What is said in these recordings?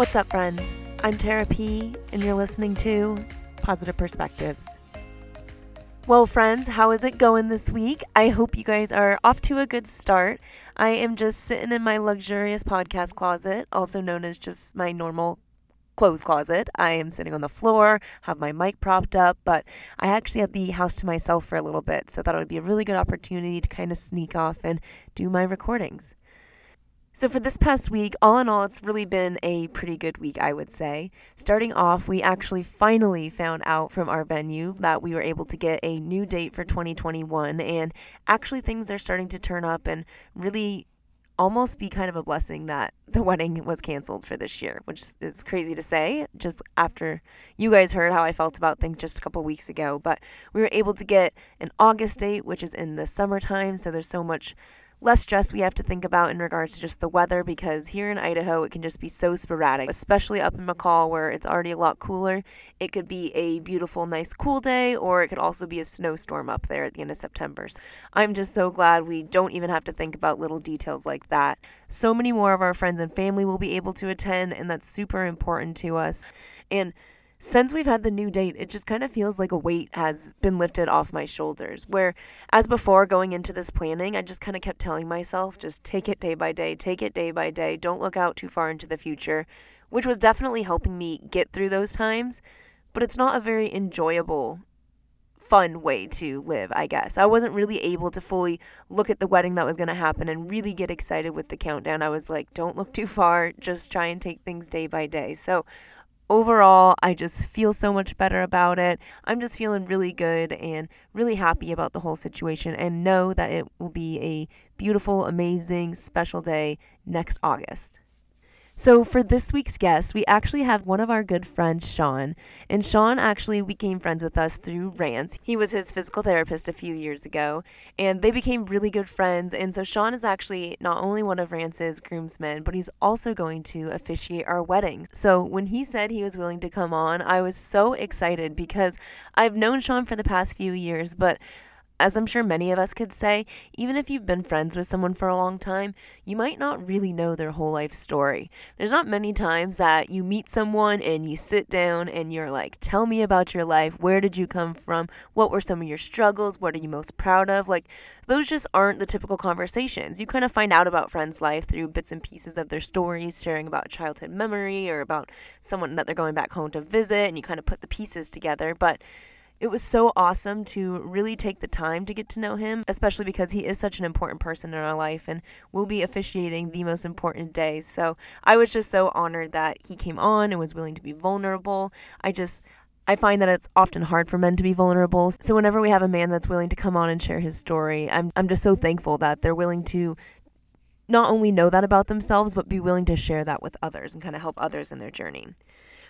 What's up, friends? I'm Tara P, and you're listening to Positive Perspectives. Well, friends, how is it going this week? I hope you guys are off to a good start. I am just sitting in my luxurious podcast closet, also known as just my normal clothes closet. I am sitting on the floor, have my mic propped up, but I actually had the house to myself for a little bit, so I thought it would be a really good opportunity to kind of sneak off and do my recordings. So, for this past week, all in all, it's really been a pretty good week, I would say. Starting off, we actually finally found out from our venue that we were able to get a new date for 2021, and actually, things are starting to turn up and really almost be kind of a blessing that the wedding was canceled for this year, which is crazy to say just after you guys heard how I felt about things just a couple weeks ago. But we were able to get an August date, which is in the summertime, so there's so much less stress we have to think about in regards to just the weather because here in Idaho it can just be so sporadic, especially up in McCall where it's already a lot cooler. It could be a beautiful, nice, cool day, or it could also be a snowstorm up there at the end of September. So I'm just so glad we don't even have to think about little details like that. So many more of our friends and family will be able to attend, and that's super important to us. And since we've had the new date, it just kind of feels like a weight has been lifted off my shoulders. Where, as before, going into this planning, I just kind of kept telling myself, just take it day by day, take it day by day, don't look out too far into the future, which was definitely helping me get through those times. But it's not a very enjoyable, fun way to live, I guess. I wasn't really able to fully look at the wedding that was going to happen and really get excited with the countdown. I was like, don't look too far, just try and take things day by day. So, overall, I just feel so much better about it. I'm just feeling really good and really happy about the whole situation and know that it will be a beautiful, amazing, special day next August. So, for this week's guest, we actually have one of our good friends, Sean. And Sean actually became friends with us through Rance. He was his physical therapist a few years ago, and they became really good friends. And so, Sean is actually not only one of Rance's groomsmen, but he's also going to officiate our wedding. So, when he said he was willing to come on, I was so excited because I've known Sean for the past few years, but as I'm sure many of us could say, even if you've been friends with someone for a long time, you might not really know their whole life story. There's not many times that you meet someone and you sit down and you're like, Tell me about your life. Where did you come from? What were some of your struggles? What are you most proud of? Like, those just aren't the typical conversations. You kind of find out about friends' life through bits and pieces of their stories, sharing about childhood memory or about someone that they're going back home to visit, and you kind of put the pieces together. But it was so awesome to really take the time to get to know him, especially because he is such an important person in our life and will be officiating the most important day. So I was just so honored that he came on and was willing to be vulnerable. I just, I find that it's often hard for men to be vulnerable. So whenever we have a man that's willing to come on and share his story, I'm I'm just so thankful that they're willing to not only know that about themselves, but be willing to share that with others and kind of help others in their journey.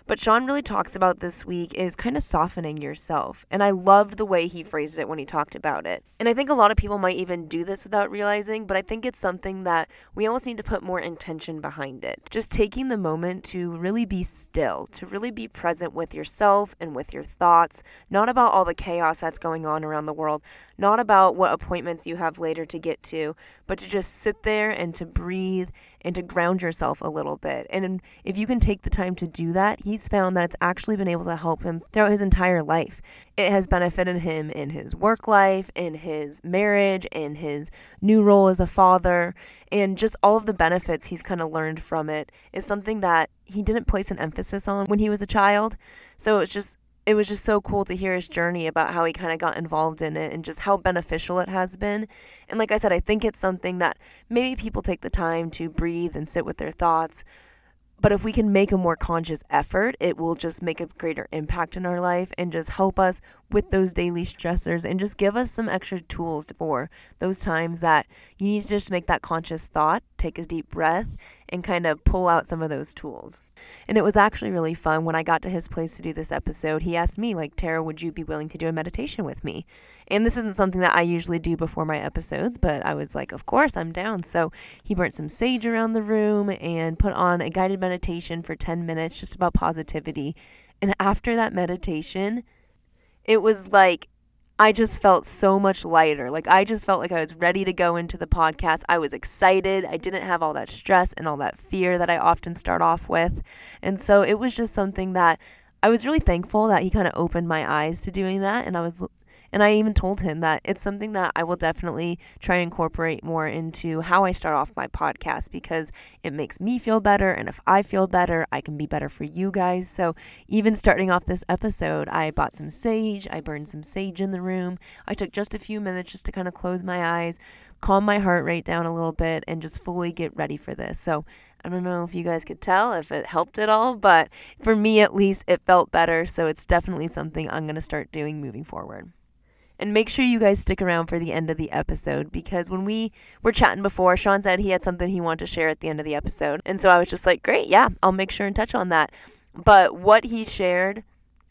But Sean really talks about this week is kind of softening yourself. And I loved the way he phrased it when he talked about it. And I think a lot of people might even do this without realizing, but I think it's something that we almost need to put more intention behind it. Just taking the moment to really be still, to really be present with yourself and with your thoughts, not about all the chaos that's going on around the world, not about what appointments you have later to get to, but to just sit there and to breathe and to ground yourself a little bit. And if you can take the time to do that, he's found that it's actually been able to help him throughout his entire life. It has benefited him in his work life, in his marriage, in his new role as a father, and just all of the benefits he's kind of learned from it is something that he didn't place an emphasis on when he was a child. So it's just it was just so cool to hear his journey about how he kind of got involved in it and just how beneficial it has been. And like I said, I think it's something that maybe people take the time to breathe and sit with their thoughts. But if we can make a more conscious effort, it will just make a greater impact in our life and just help us with those daily stressors and just give us some extra tools for those times that you need to just make that conscious thought, take a deep breath, and kind of pull out some of those tools. And it was actually really fun when I got to his place to do this episode. He asked me, like, Tara, would you be willing to do a meditation with me? And this isn't something that I usually do before my episodes, but I was like, of course, I'm down. So he burnt some sage around the room and put on a guided meditation for 10 minutes just about positivity. And after that meditation, it was like I just felt so much lighter. Like I just felt like I was ready to go into the podcast. I was excited. I didn't have all that stress and all that fear that I often start off with. And so it was just something that I was really thankful that he kind of opened my eyes to doing that and I was and I even told him that it's something that I will definitely try and incorporate more into how I start off my podcast because it makes me feel better. And if I feel better, I can be better for you guys. So even starting off this episode, I bought some sage, I burned some sage in the room. I took just a few minutes just to kind of close my eyes, calm my heart rate down a little bit, and just fully get ready for this. So I don't know if you guys could tell if it helped at all, but for me at least, it felt better. So it's definitely something I'm going to start doing moving forward. And make sure you guys stick around for the end of the episode because when we were chatting before, Sean said he had something he wanted to share at the end of the episode. And so I was just like, great, yeah, I'll make sure and touch on that. But what he shared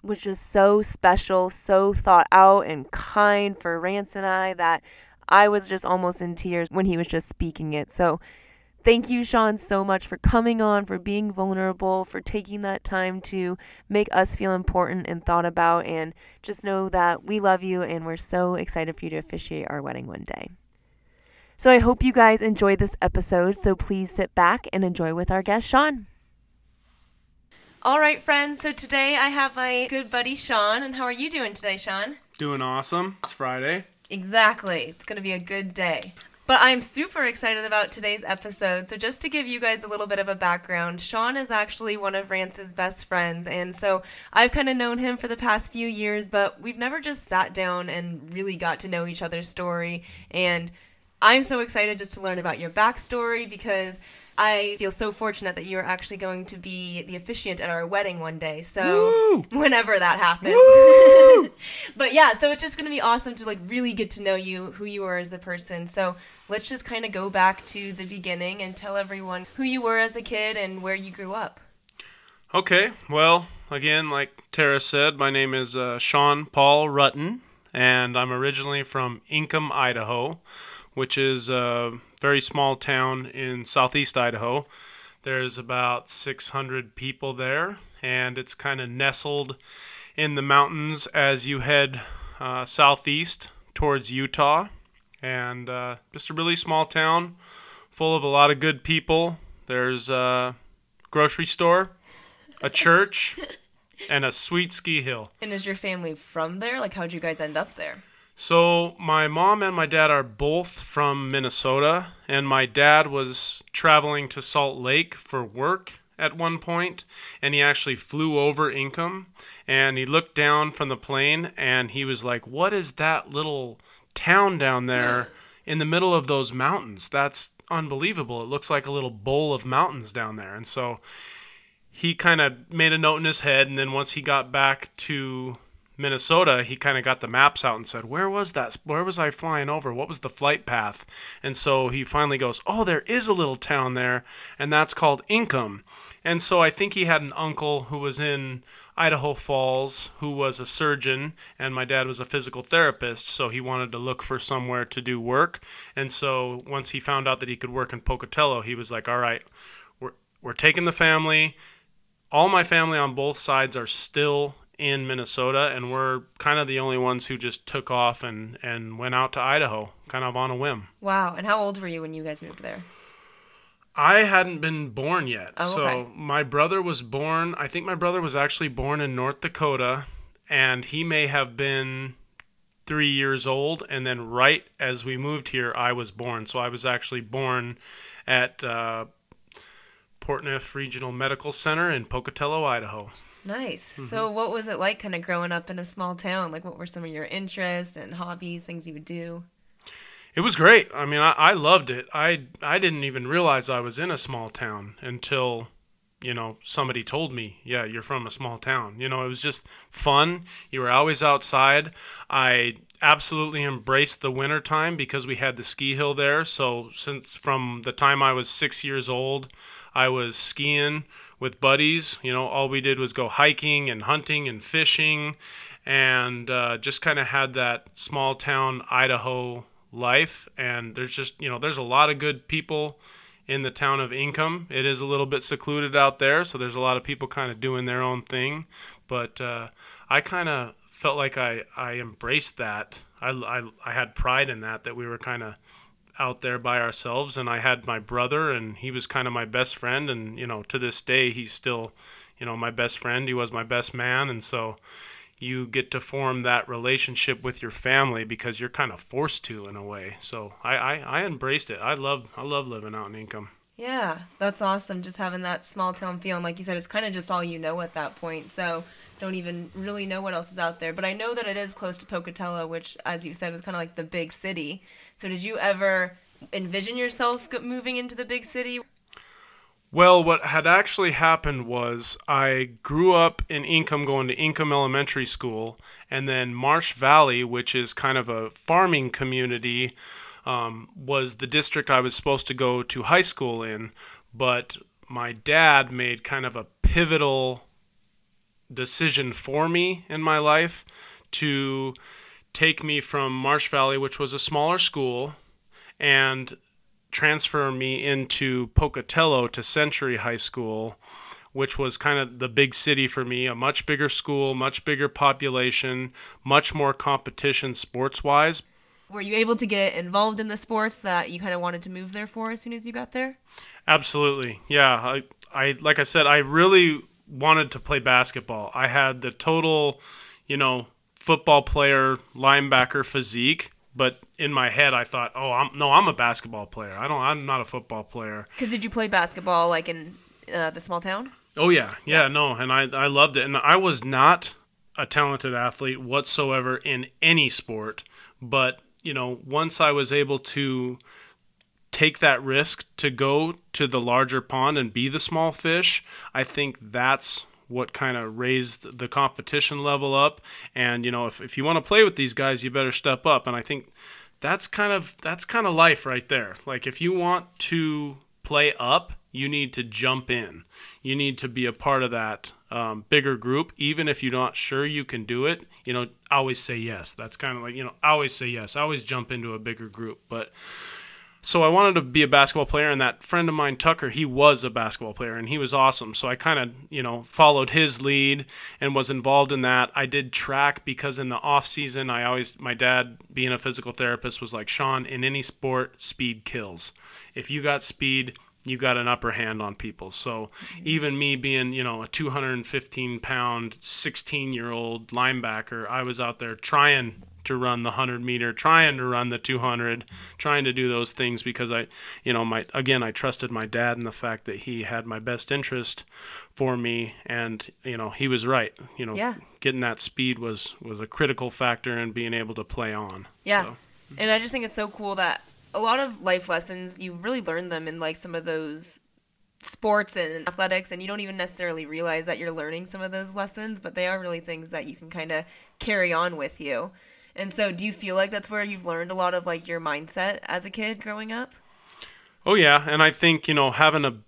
was just so special, so thought out and kind for Rance and I that I was just almost in tears when he was just speaking it. So Thank you, Sean, so much for coming on, for being vulnerable, for taking that time to make us feel important and thought about. And just know that we love you and we're so excited for you to officiate our wedding one day. So I hope you guys enjoyed this episode. So please sit back and enjoy with our guest, Sean. All right, friends. So today I have my good buddy, Sean. And how are you doing today, Sean? Doing awesome. It's Friday. Exactly. It's going to be a good day. But I'm super excited about today's episode. So, just to give you guys a little bit of a background, Sean is actually one of Rance's best friends. And so I've kind of known him for the past few years, but we've never just sat down and really got to know each other's story. And I'm so excited just to learn about your backstory because I feel so fortunate that you're actually going to be the officiant at our wedding one day. So Woo! whenever that happens. but yeah, so it's just going to be awesome to like really get to know you, who you are as a person. So let's just kind of go back to the beginning and tell everyone who you were as a kid and where you grew up. Okay, well, again, like Tara said, my name is uh, Sean Paul Rutten, and I'm originally from Inkom, Idaho which is a very small town in southeast Idaho. There's about 600 people there, and it's kind of nestled in the mountains as you head uh, southeast towards Utah. And uh, just a really small town full of a lot of good people. There's a grocery store, a church, and a sweet ski hill. And is your family from there? Like, how'd you guys end up there? So, my mom and my dad are both from Minnesota, and my dad was traveling to Salt Lake for work at one point, and he actually flew over Inkom, and he looked down from the plane, and he was like, What is that little town down there in the middle of those mountains? That's unbelievable. It looks like a little bowl of mountains down there. And so he kind of made a note in his head, and then once he got back to Minnesota, he kind of got the maps out and said, "Where was that? Where was I flying over? What was the flight path?" And so he finally goes, "Oh, there is a little town there, and that's called Inkom." And so I think he had an uncle who was in Idaho Falls who was a surgeon, and my dad was a physical therapist, so he wanted to look for somewhere to do work. And so once he found out that he could work in Pocatello, he was like, "All right, we're we're taking the family." All my family on both sides are still in Minnesota, and we're kind of the only ones who just took off and, and went out to Idaho, kind of on a whim. Wow. And how old were you when you guys moved there? I hadn't been born yet. Oh, okay. So my brother was born, I think my brother was actually born in North Dakota, and he may have been three years old. And then right as we moved here, I was born. So I was actually born at uh, Portneuf Regional Medical Center in Pocatello, Idaho. Nice. Mm-hmm. So, what was it like kind of growing up in a small town? Like, what were some of your interests and hobbies, things you would do? It was great. I mean, I, I loved it. I I didn't even realize I was in a small town until, you know, somebody told me, "Yeah, you're from a small town." You know, it was just fun. You were always outside. I absolutely embraced the winter time because we had the ski hill there. So, since from the time I was 6 years old, I was skiing with buddies. You know, all we did was go hiking and hunting and fishing, and uh, just kind of had that small town Idaho life. And there's just you know there's a lot of good people in the town of Inkom. It is a little bit secluded out there, so there's a lot of people kind of doing their own thing. But uh, I kind of felt like I, I embraced that. I, I, I had pride in that, that we were kind of out there by ourselves. And I had my brother, and he was kind of my best friend. And, you know, to this day, he's still, you know, my best friend. He was my best man. And so you get to form that relationship with your family because you're kind of forced to in a way. So I, I, I embraced it. I love I love living out in Inkom. Yeah, that's awesome. Just having that small town feel, and like you said, it's kind of just all you know at that point. So don't even really know what else is out there. But I know that it is close to Pocatello, which, as you said, was kind of like the big city. So did you ever envision yourself moving into the big city? Well, what had actually happened was I grew up in Inkom, going to Inkom Elementary School, and then Marsh Valley, which is kind of a farming community, um, was the district I was supposed to go to high school in. But my dad made kind of a pivotal decision for me in my life to take me from Marsh Valley, which was a smaller school, and transfer me into Pocatello to Century High School, which was kind of the big city for me, a much bigger school, much bigger population, much more competition sports wise. Were you able to get involved in the sports that you kind of wanted to move there for as soon as you got there? Absolutely. Yeah, I, I like I said, I really wanted to play basketball. I had the total, you know, football player linebacker physique but in my head I thought, oh, I'm no, I'm a basketball player. I don't, I'm not a football player. Because did you play basketball like in uh, the small town? Oh yeah, yeah, yeah, no, and I I loved it, and I was not a talented athlete whatsoever in any sport, but you know, once I was able to take that risk to go to the larger pond and be the small fish, I think that's what kind of raised the competition level up. And you know, if, if you want to play with these guys, you better step up. And I think that's kind of that's kind of life right there. Like if you want to play up, you need to jump in. You need to be a part of that um, bigger group, even if you're not sure you can do it. You know, always say yes. That's kind of like you know, always say yes. Always jump into a bigger group, but so I wanted to be a basketball player, and that friend of mine, Tucker, he was a basketball player, and he was awesome. So I kind of, you know, followed his lead and was involved in that. I did track because in the off season, I always, my dad, being a physical therapist, was like, Sean, in any sport, speed kills. If you got speed, you got an upper hand on people. So even me being, you know, a 215 pound, 16 year old linebacker, I was out there trying to run the 100 meter, trying to run the 200, trying to do those things because I, you know, my again, I trusted my dad in the fact that he had my best interest for me and, you know, he was right. You know, yeah. getting that speed was was a critical factor in being able to play on. Yeah. So. And I just think it's so cool that a lot of life lessons you really learn them in like some of those sports and athletics and you don't even necessarily realize that you're learning some of those lessons but they are really things that you can kind of carry on with you and so, do you feel like that's where you've learned a lot of like your mindset as a kid growing up? Oh yeah, and I think you know having a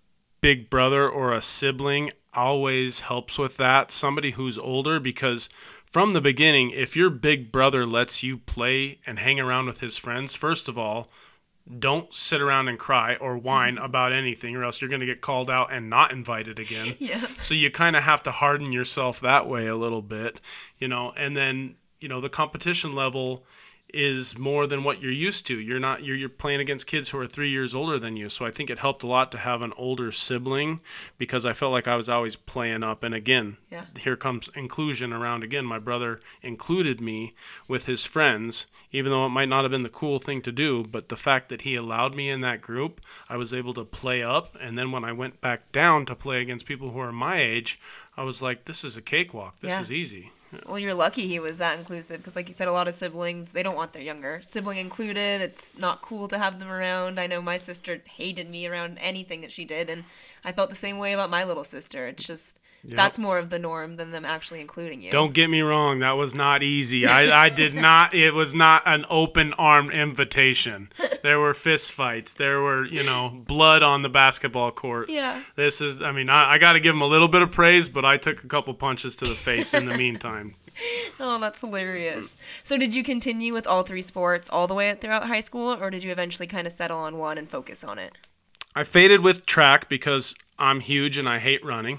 big brother or a sibling always helps with that. Somebody who's older because from the beginning, if your big brother lets you play and hang around with his friends, first of all, don't sit around and cry or whine about anything or else you're going to get called out and not invited again. Yeah. So you kind of have to harden yourself that way a little bit, you know, and then you know the competition level is more than what you're used to. You're not you're, you're playing against kids who are three years older than you. So I think it helped a lot to have an older sibling because I felt like I was always playing up. And again, yeah. here comes inclusion around again. My brother included me with his friends, even though it might not have been the cool thing to do. But the fact that he allowed me in that group, I was able to play up. And then when I went back down to play against people who are my age, I was like, this is a cakewalk. This yeah. is easy. Well, you're lucky he was that inclusive because, like you said, a lot of siblings they don't want their younger sibling included. It's not cool to have them around. I know my sister hated me around anything that she did, and I felt the same way about my little sister. It's just Yep. That's more of the norm than them actually including you. Don't get me wrong, that was not easy. I, I did not. It was not an open armed invitation. There were fist fights. There were you know blood on the basketball court. Yeah. This is. I mean, I, I got to give him a little bit of praise, but I took a couple punches to the face in the meantime. oh, that's hilarious. So, did you continue with all three sports all the way throughout high school, or did you eventually kind of settle on one and focus on it? I faded with track because I'm huge and I hate running,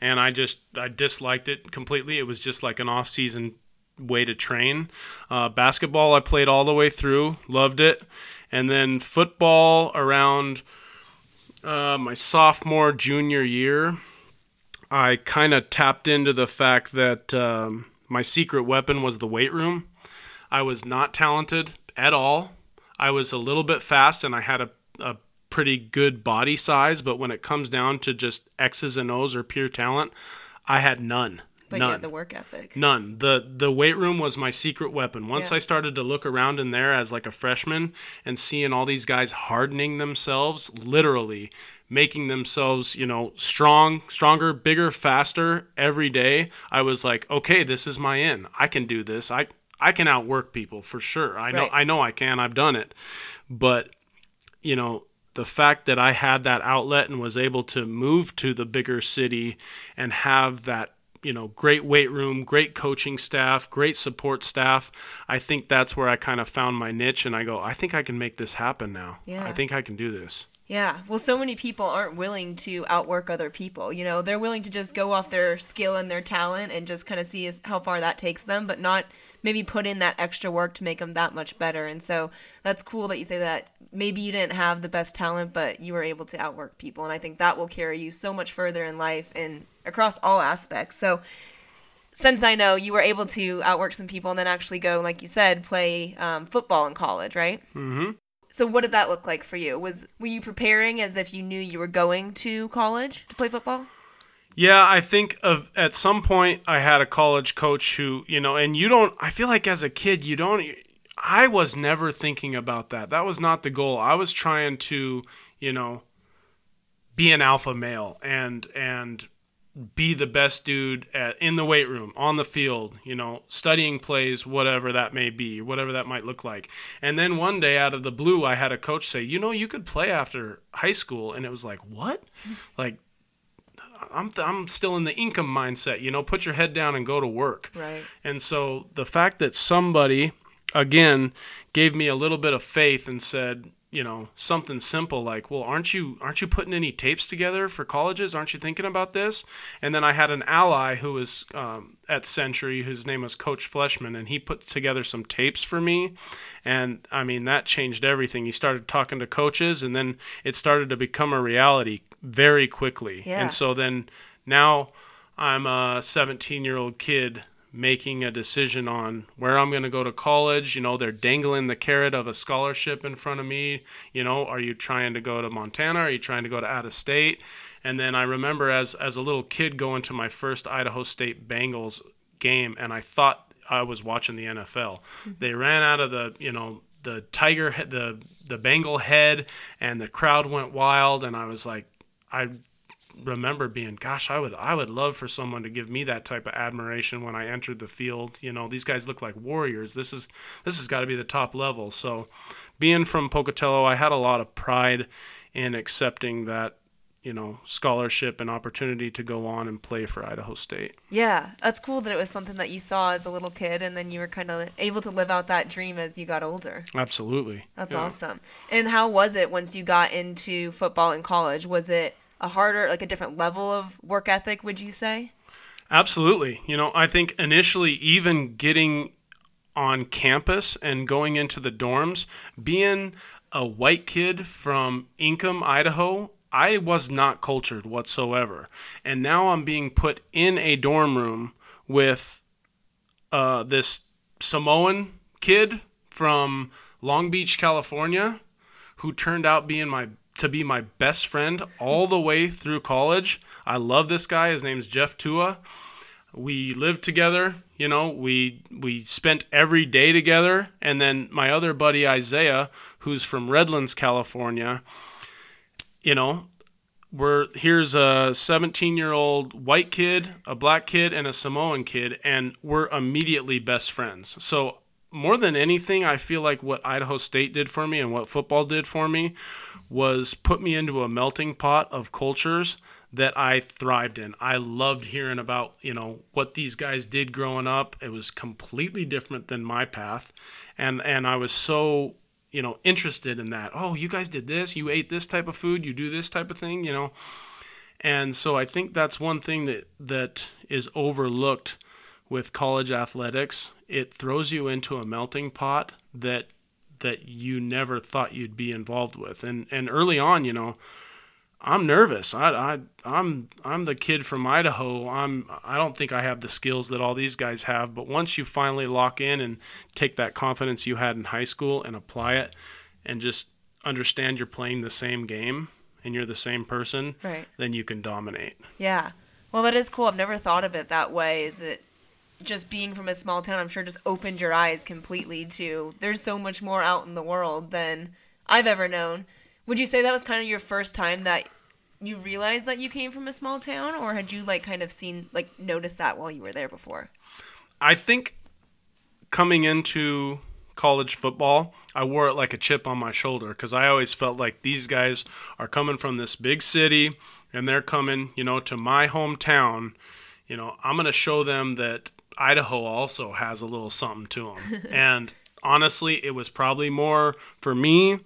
and I just I disliked it completely. It was just like an off-season way to train. Uh, basketball, I played all the way through, loved it. And then football around uh, my sophomore, junior year, I kind of tapped into the fact that um, my secret weapon was the weight room. I was not talented at all. I was a little bit fast and I had a, a pretty good body size, but when it comes down to just X's and O's or pure talent, I had none. But none. you had the work ethic. None. The the weight room was my secret weapon. Once Yeah. I started to look around in there as like a freshman and seeing all these guys hardening themselves, literally making themselves, you know, strong, stronger, bigger, faster every day, I was like, okay, this is my in. I can do this. I I can outwork people for sure. I know Right. I know I can. I've done it. But you know, the fact that I had that outlet and was able to move to the bigger city and have that, you know, great weight room, great coaching staff, great support staff, I think that's where I kind of found my niche and I go, I think I can make this happen now. Yeah. I think I can do this. Yeah. Well, so many people aren't willing to outwork other people. You know, they're willing to just go off their skill and their talent and just kind of see how far that takes them, but not maybe put in that extra work to make them that much better. And so that's cool that you say that maybe you didn't have the best talent, but you were able to outwork people. And I think that will carry you so much further in life and across all aspects. So since I know you were able to outwork some people and then actually go, like you said, play um, football in college, right? Mm-hmm. So what did that look like for you? Was were you preparing as if you knew you were going to college to play football? Yeah, I think of at some point I had a college coach who, you know, and you don't I feel like as a kid you don't I was never thinking about that. That was not the goal. I was trying to, you know, be an alpha male and and be the best dude at, in the weight room, on the field, you know, studying plays, whatever that may be, whatever that might look like. And then one day out of the blue, I had a coach say, "You know, you could play after high school." And it was like, "What?" like I'm I'm still in the Inkom mindset, you know, put your head down and go to work. Right. And so the fact that somebody again gave me a little bit of faith and said, you know, something simple like, "Well, aren't you aren't you putting any tapes together for colleges? Aren't you thinking about this?" And then I had an ally who was um, at Century, whose name was Coach Fleshman, and he put together some tapes for me. And I mean, that changed everything. He started talking to coaches, and then it started to become a reality very quickly. Yeah. And so then now I'm a 17 year old kid making a decision on where I'm going to go to college. You know, they're dangling the carrot of a scholarship in front of me. You know, are you trying to go to Montana? Are you trying to go to out of state? And then I remember as as a little kid going to my first Idaho State Bengals game, and I thought I was watching the NFL. Mm-hmm. They ran out of the you know the tiger head, the the Bengal head, and the crowd went wild, and I was like, I remember being, gosh, I would I would love for someone to give me that type of admiration when I entered the field. You know, these guys look like warriors. This is this has got to be the top level. So, being from Pocatello, I had a lot of pride in accepting that, you know, scholarship and opportunity to go on and play for Idaho State. Yeah, that's cool that it was something that you saw as a little kid, and then you were kind of able to live out that dream as you got older. Absolutely. That's Yeah. awesome. And how was it once you got into football in college? Was it a harder, like a different level of work ethic? Would you say? Absolutely. You know, I think initially, even getting on campus and going into the dorms, being a white kid from Inkom, Idaho, I was not cultured whatsoever. And now I'm being put in a dorm room with uh, this Samoan kid from Long Beach, California, who turned out being my to be my best friend all the way through college. I love this guy. His name's Jeff Tua. We lived together, you know, we we spent every day together and then my other buddy Isaiah, who's from Redlands, California, you know, we're here's a 17 year old white kid, a black kid, and a Samoan kid, and we're immediately best friends. So more than anything, I feel like what Idaho State did for me and what football did for me was put me into a melting pot of cultures that I thrived in. I loved hearing about, you know, what these guys did growing up. It was completely different than my path. And and I was so, you know, interested in that. Oh, you guys did this, you ate this type of food, you do this type of thing, you know. And so I think that's one thing that that is overlooked with college athletics, it throws you into a melting pot that that you never thought you'd be involved with. And and early on, you know, I'm nervous. I, I I'm I'm the kid from Idaho. I'm I don't think I have the skills that all these guys have. But once you finally lock in and take that confidence you had in high school and apply it, and just understand you're playing the same game and you're the same person, Right. then you can dominate. Yeah. Well, that is cool. I've never thought of it that way. Is it just being from a small town? I'm sure just opened your eyes completely to there's so much more out in the world than I've ever known. Would you say that was kind of your first time that you realized that you came from a small town, or had you like kind of seen like noticed that while you were there before? I think coming into college football, I wore it like a chip on my shoulder because I always felt like these guys are coming from this big city and they're coming, you know, to my hometown. You know, I'm going to show them that Idaho also has a little something to them. and honestly, it was probably more for me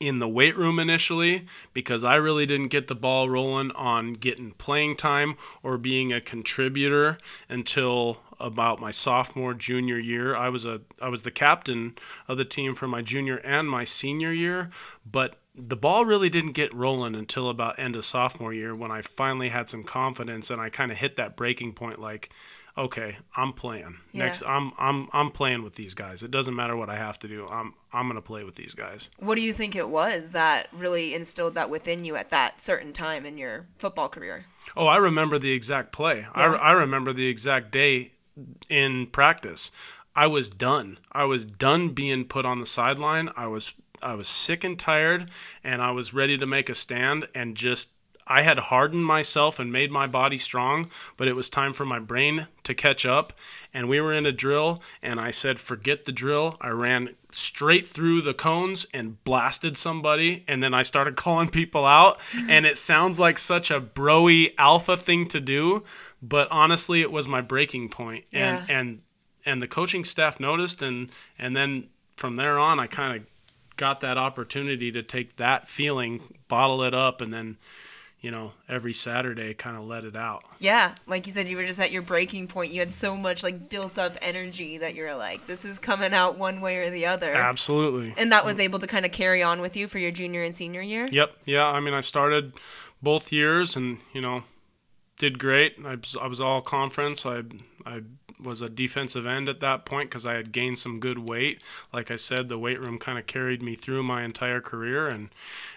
in the weight room initially because I really didn't get the ball rolling on getting playing time or being a contributor until about my sophomore junior year. I was a I was the captain of the team for my junior and my senior year, but the ball really didn't get rolling until about end of sophomore year when I finally had some confidence and I kind of hit that breaking point like okay, I'm playing. Yeah. Next I'm I'm I'm playing with these guys. It doesn't matter what I have to do. I'm I'm going to play with these guys. What do you think it was that really instilled that within you at that certain time in your football career? Oh, I remember the exact play. I, I remember the exact day in practice. I was done. I was done being put on the sideline. I was I was sick and tired and I was ready to make a stand and just I had hardened myself and made my body strong, but it was time for my brain to catch up. And we were in a drill, and I said, Forget the drill. I ran straight through the cones and blasted somebody. And then I started calling people out. And it sounds like such a broy alpha thing to do, but honestly, it was my breaking point. And, Yeah. and, and the coaching staff noticed. And, and then from there on, I kind of got that opportunity to take that feeling, bottle it up, and then, you know, every Saturday kind of let it out. Yeah, like you said, you were just at your breaking point. You had so much like built up energy that you're like, this is coming out one way or the other. Absolutely. And that was able to kind of carry on with you for your junior and senior year. Yep. Yeah. I mean, I started both years and, you know, did great. I was, I was all conference. I, I was a defensive end at that point because I had gained some good weight. Like I said, the weight room kind of carried me through my entire career. And,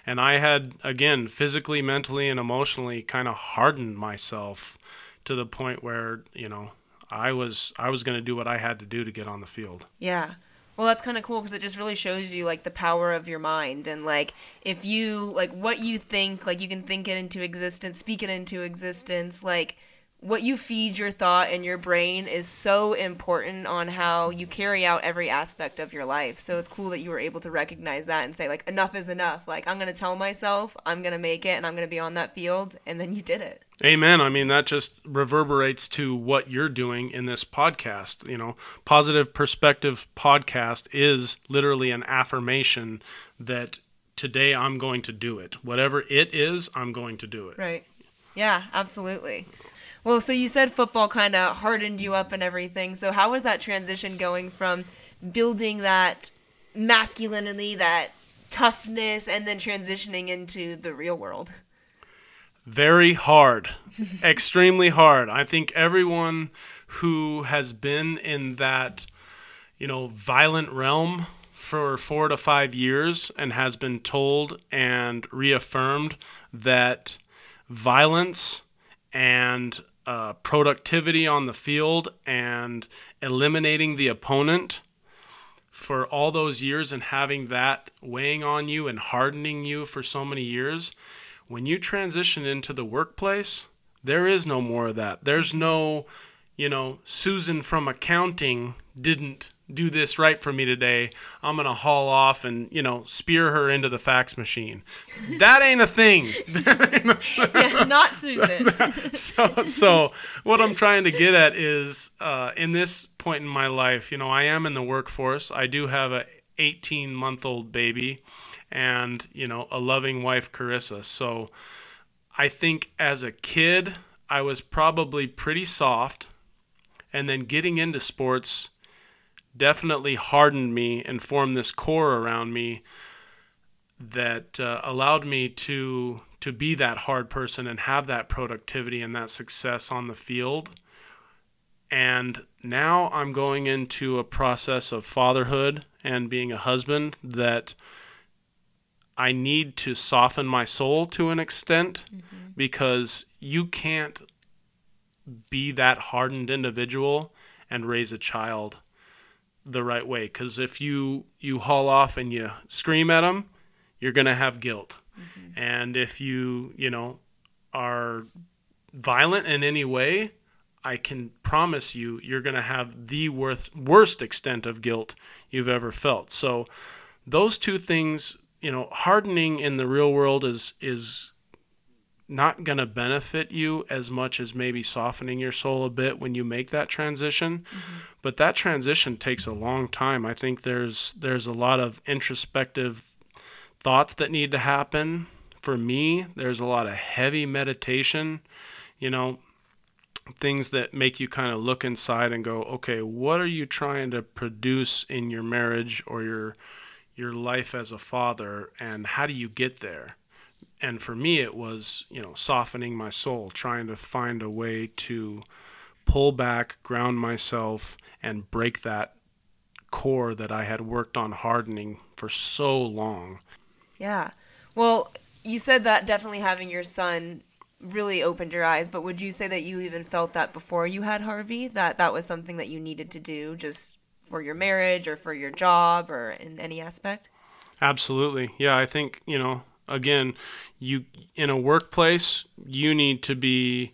and I had, again, physically, mentally, and emotionally kind of hardened myself to the point where, you know, I was I was going to do what I had to do to get on the field. Yeah. Well, that's kind of cool because it just really shows you like the power of your mind and like if you like what you think, like you can think it into existence, speak it into existence, like what you feed your thought and your brain is so important on how you carry out every aspect of your life. So it's cool that you were able to recognize that and say like enough is enough. Like I'm going to tell myself I'm going to make it and I'm going to be on that field and then you did it. Amen. I mean, that just reverberates to what you're doing in this podcast. You know, Positive Perspective Podcast is literally an affirmation that today I'm going to do it. Whatever it is, I'm going to do it. Right. Yeah, absolutely. Well, so you said football kind of hardened you up and everything. So how was that transition going from building that masculinity, that toughness, and then transitioning into the real world? Very hard. Extremely hard. I think everyone who has been in that, you know, violent realm for four to five years and has been told and reaffirmed that violence and uh, productivity on the field and eliminating the opponent for all those years and having that weighing on you and hardening you for so many years, when you transition into the workplace, there is no more of that. There's no, you know, Susan from accounting didn't do this right for me today. I'm going to haul off and, you know, spear her into the fax machine. That ain't a thing. yeah, not Susan. so, so what I'm trying to get at is uh, in this point in my life, you know, I am in the workforce. I do have a 18 month old baby and, you know, a loving wife, Carissa. So I think as a kid, I was probably pretty soft And then getting into sports definitely hardened me and formed this core around me that uh, allowed me to to be that hard person and have that productivity and that success on the field. And now I'm going into a process of fatherhood and being a husband that I need to soften my soul to an extent mm-hmm. because you can't be that hardened individual and raise a child the right way because if you you haul off and you scream at them you're going to have guilt mm-hmm. and if you you know are violent in any way i can promise you you're going to have the worst worst extent of guilt you've ever felt so those two things you know hardening in the real world is is not going to benefit you as much as maybe softening your soul a bit when you make that transition. Mm-hmm. but that transition takes a long time. I think there's there's a lot of introspective thoughts that need to happen. For me there's a lot of heavy meditation you know things that make you kind of look inside and go okay what are you trying to produce in your marriage or your your life as a father and how do you get there and for me it was you know softening my soul trying to find a way to pull back ground myself and break that core that i had worked on hardening for so long. Yeah. Well you said that definitely having your son really opened your eyes but would you say that you even felt that before you had harvey? That that was something that you needed to do just for your marriage or for your job or in any aspect? Absolutely. Yeah i think you know again, you in a workplace, you need to be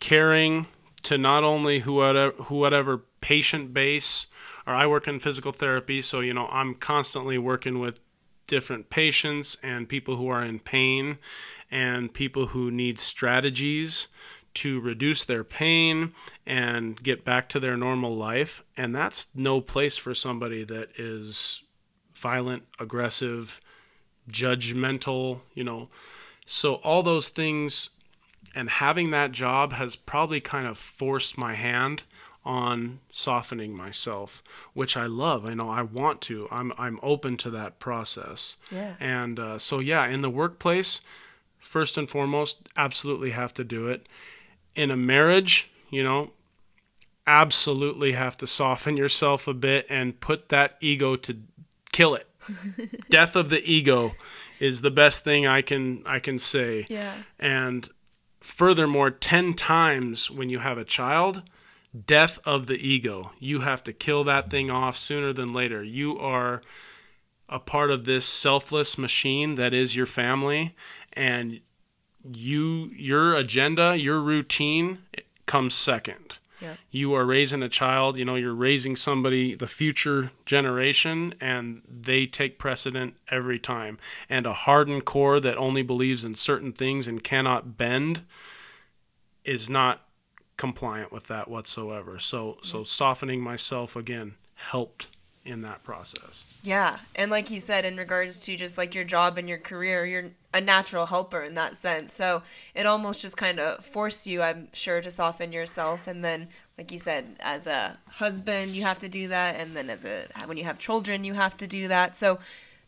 caring to not only whoever, whatever patient base, or I work in physical therapy, so you know I'm constantly working with different patients and people who are in pain and people who need strategies to reduce their pain and get back to their normal life. And that's no place for somebody that is violent, aggressive, judgmental, you know. So all those things and having that job has probably kind of forced my hand on softening myself, which I love. I know I want to. I'm I'm open to that process. Yeah. And uh, so yeah, in the workplace, first and foremost, absolutely have to do it. In a marriage, you know, absolutely have to soften yourself a bit and put that ego to kill it. Death of the ego is the best thing I can I can say. Yeah. And furthermore, 10 times when you have a child, death of the ego. You have to kill that thing off sooner than later. You are a part of this selfless machine that is your family and you your agenda, your routine comes second. Yeah. You are raising a child, you know, you're raising somebody, the future generation, and they take precedent every time. And a hardened core that only believes in certain things and cannot bend is not compliant with that whatsoever. So, so softening myself again helped in that process. Yeah. And like you said, in regards to just like your job and your career, you're a natural helper in that sense. So it almost just kind of forced you, I'm sure, to soften yourself. And then, like you said, as a husband, you have to do that. And then as a, when you have children, you have to do that. So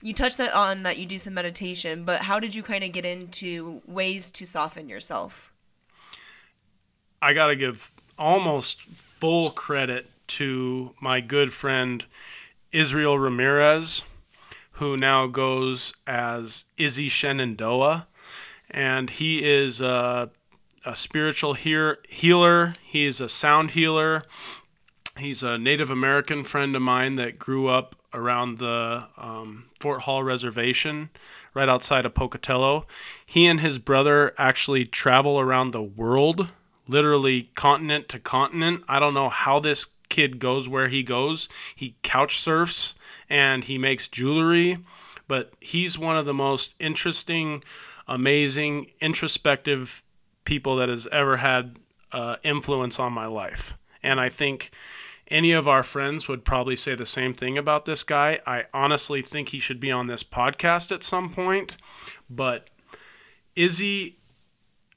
you touched that on that you do some meditation, but how did you kind of get into ways to soften yourself? I got to give almost full credit to my good friend Israel Ramirez, who now goes as Izzy Shenandoah. And he is a, a spiritual healer, he is a sound healer. He's a Native American friend of mine that grew up around the um, Fort Hall Reservation right outside of Pocatello. He and his brother actually travel around the world, literally continent to continent. I don't know how this kid goes where he goes. He couch surfs and he makes jewelry, but he's one of the most interesting, amazing, introspective people that has ever had uh, influence on my life. And I think any of our friends would probably say the same thing about this guy. I honestly think he should be on this podcast at some point, but Izzy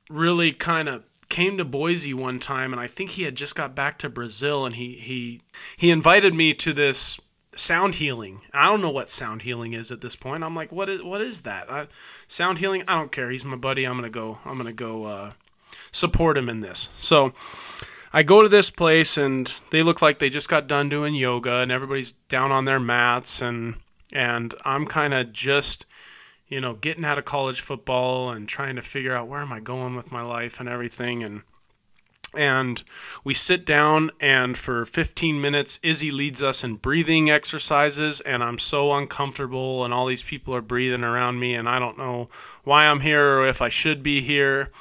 really kind of came to Boise one time, and I think he had just got back to Brazil, and he he he invited me to this sound healing. I don't know what sound healing is at this point. I'm like, what is what is that? I, sound healing? I don't care. He's my buddy. I'm gonna go. I'm gonna go uh, support him in this. So I go to this place, and they look like they just got done doing yoga, and everybody's down on their mats, and and I'm kind of just you know getting out of college football and trying to figure out where am I going with my life and everything, and and we sit down and for 15 minutes izzy leads us in breathing exercises. And i'm so uncomfortable and all these people are breathing around me and i don't know why i'm here or if i should be here.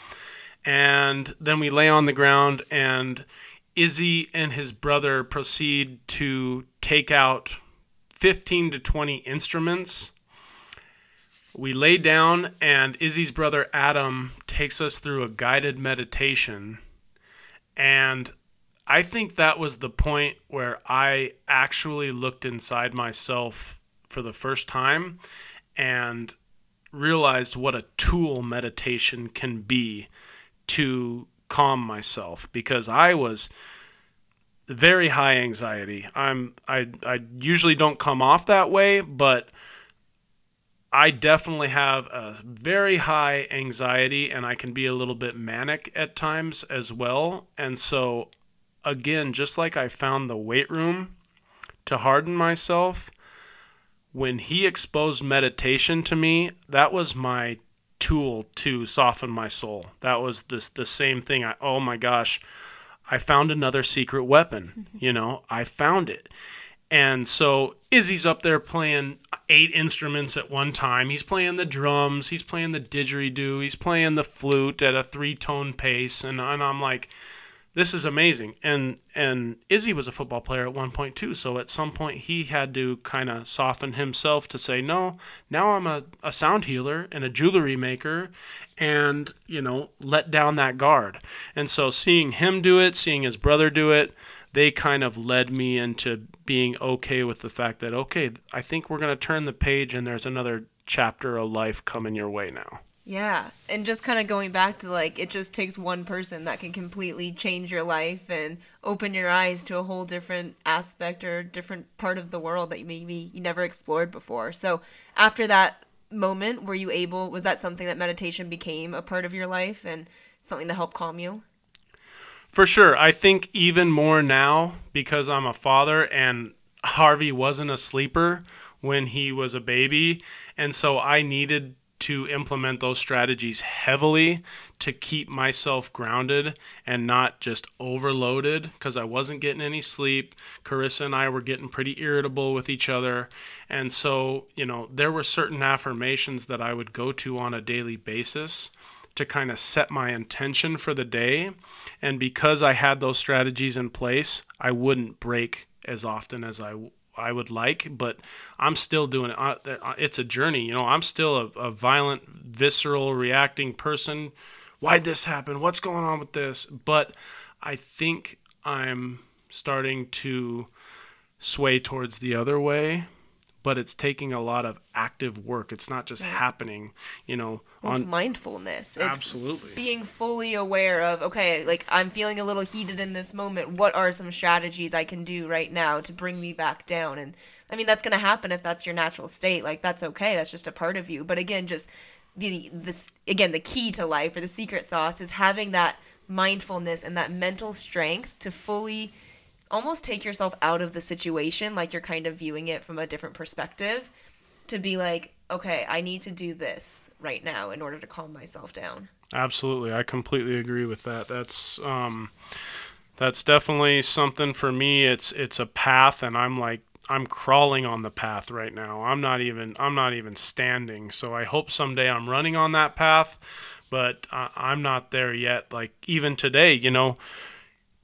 And then we lay on the ground and izzy and his brother proceed to take out 15 to 20 instruments we lay down and izzy's brother adam takes us through a guided meditation and I think that was the point where I actually looked inside myself for the first time and realized what a tool meditation can be to calm myself because I was very high anxiety. I'm I I usually don't come off that way, but I definitely have a very high anxiety and I can be a little bit manic at times as well. And so, again, just like I found the weight room to harden myself, when he exposed meditation to me, that was my tool to soften my soul. That was this the same thing. I, oh my gosh, I found another secret weapon. you know, I found it. And so Izzy's up there playing eight instruments at one time. He's playing the drums, he's playing the didgeridoo, he's playing the flute at a three tone pace, and, and I'm like, this is amazing. And and Izzy was a football player at one point too, so at some point he had to kind of soften himself to say, no, now I'm a, a sound healer and a jewelry maker, and you know let down that guard. And so seeing him do it, seeing his brother do it, they kind of led me into being okay with the fact that okay, I think we're going to turn the page and there's another chapter of life coming your way now. Yeah, and just kind of going back to like it just takes one person that can completely change your life and open your eyes to a whole different aspect or different part of the world that you maybe you never explored before. So, after that moment, were you able was that something that meditation became a part of your life and something to help calm you? For sure. I think even more now because I'm a father and Harvey wasn't a sleeper when he was a baby. And so I needed to implement those strategies heavily to keep myself grounded and not just overloaded because I wasn't getting any sleep. Carissa and I were getting pretty irritable with each other. And so, you know, there were certain affirmations that I would go to on a daily basis to kind of set my intention for the day. And because I had those strategies in place, I wouldn't break as often as I I would like, but I'm still doing it. It's a journey, you know. I'm still a, a violent, visceral, reacting person. Why'd this happen? What's going on with this? But I think I'm starting to sway towards the other way but it's taking a lot of active work. It's not just happening, you know. Well, on it's mindfulness. It's absolutely being fully aware of okay, like I'm feeling a little heated in this moment. What are some strategies I can do right now to bring me back down? And I mean that's going to happen if that's your natural state. Like that's okay. That's just a part of you. But again, just the this again the key to life or the secret sauce is having that mindfulness and that mental strength to fully almost take yourself out of the situation, like you're kind of viewing it from a different perspective, to be like, okay, I need to do this right now in order to calm myself down. Absolutely, I completely agree with that. That's um, that's definitely something for me. It's it's a path, and I'm like I'm crawling on the path right now. I'm not even I'm not even standing. So I hope someday I'm running on that path, but I, I'm not there yet. Like even today, you know,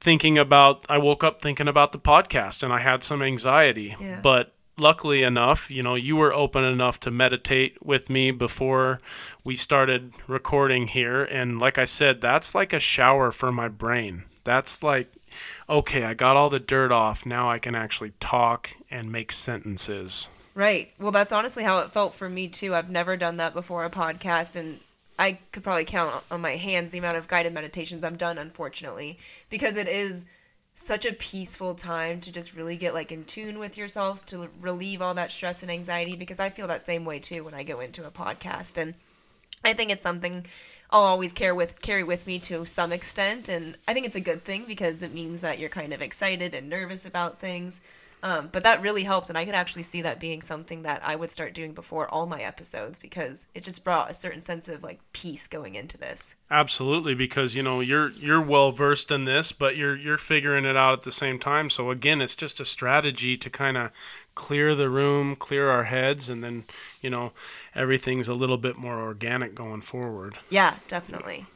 thinking about I woke up thinking about the podcast and I had some anxiety. Yeah. But luckily enough, you know, you were open enough to meditate with me before we started recording here and like I said, that's like a shower for my brain. That's like okay, I got all the dirt off. Now I can actually talk and make sentences. Right. Well, that's honestly how it felt for me too. I've never done that before a podcast and I could probably count on my hands the amount of guided meditations I've done, unfortunately, because it is such a peaceful time to just really get like in tune with yourselves to relieve all that stress and anxiety because I feel that same way too when I go into a podcast and I think it's something I'll always carry with carry with me to some extent and I think it's a good thing because it means that you're kind of excited and nervous about things um, but that really helped, and I could actually see that being something that I would start doing before all my episodes because it just brought a certain sense of like peace going into this. Absolutely, because you know you're you're well versed in this, but you're you're figuring it out at the same time. So again, it's just a strategy to kind of clear the room, clear our heads, and then you know everything's a little bit more organic going forward. Yeah, definitely.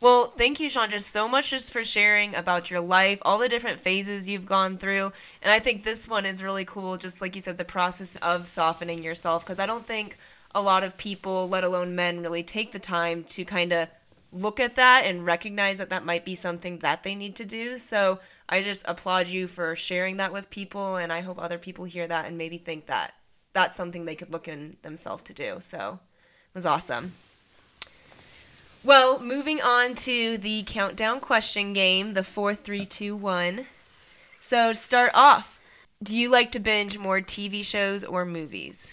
Well, thank you, Sean, just so much just for sharing about your life, all the different phases you've gone through. And I think this one is really cool, just like you said, the process of softening yourself. Because I don't think a lot of people, let alone men, really take the time to kind of look at that and recognize that that might be something that they need to do. So I just applaud you for sharing that with people. And I hope other people hear that and maybe think that that's something they could look in themselves to do. So it was awesome. Well, moving on to the countdown question game, the four, three, two, one. So, to start off, do you like to binge more TV shows or movies?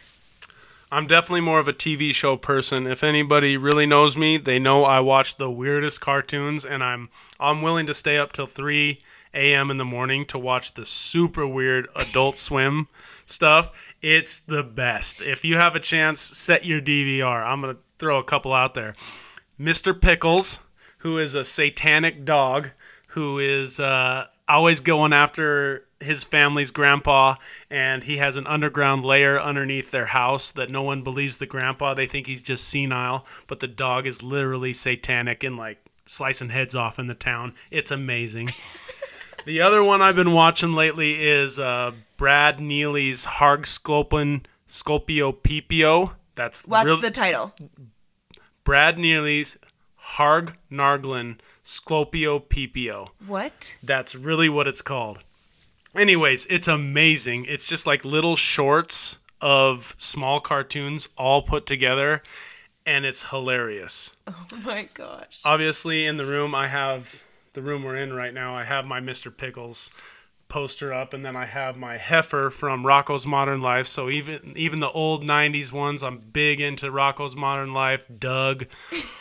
I'm definitely more of a TV show person. If anybody really knows me, they know I watch the weirdest cartoons, and I'm I'm willing to stay up till 3 a.m. in the morning to watch the super weird Adult Swim stuff. It's the best. If you have a chance, set your DVR. I'm gonna throw a couple out there. Mr. Pickles, who is a satanic dog who is uh, always going after his family's grandpa, and he has an underground layer underneath their house that no one believes the grandpa. They think he's just senile, but the dog is literally satanic and like slicing heads off in the town. It's amazing. the other one I've been watching lately is uh, Brad Neely's Harg Sculpin Sculpio Peepio. That's What's real- the title? Brad Neely's Harg Narglin Sclopio Peepio. What? That's really what it's called. Anyways, it's amazing. It's just like little shorts of small cartoons all put together, and it's hilarious. Oh my gosh. Obviously, in the room, I have the room we're in right now, I have my Mr. Pickles poster up and then I have my heifer from Rocko's Modern Life. So even even the old 90s ones, I'm big into Rocko's Modern Life, Doug,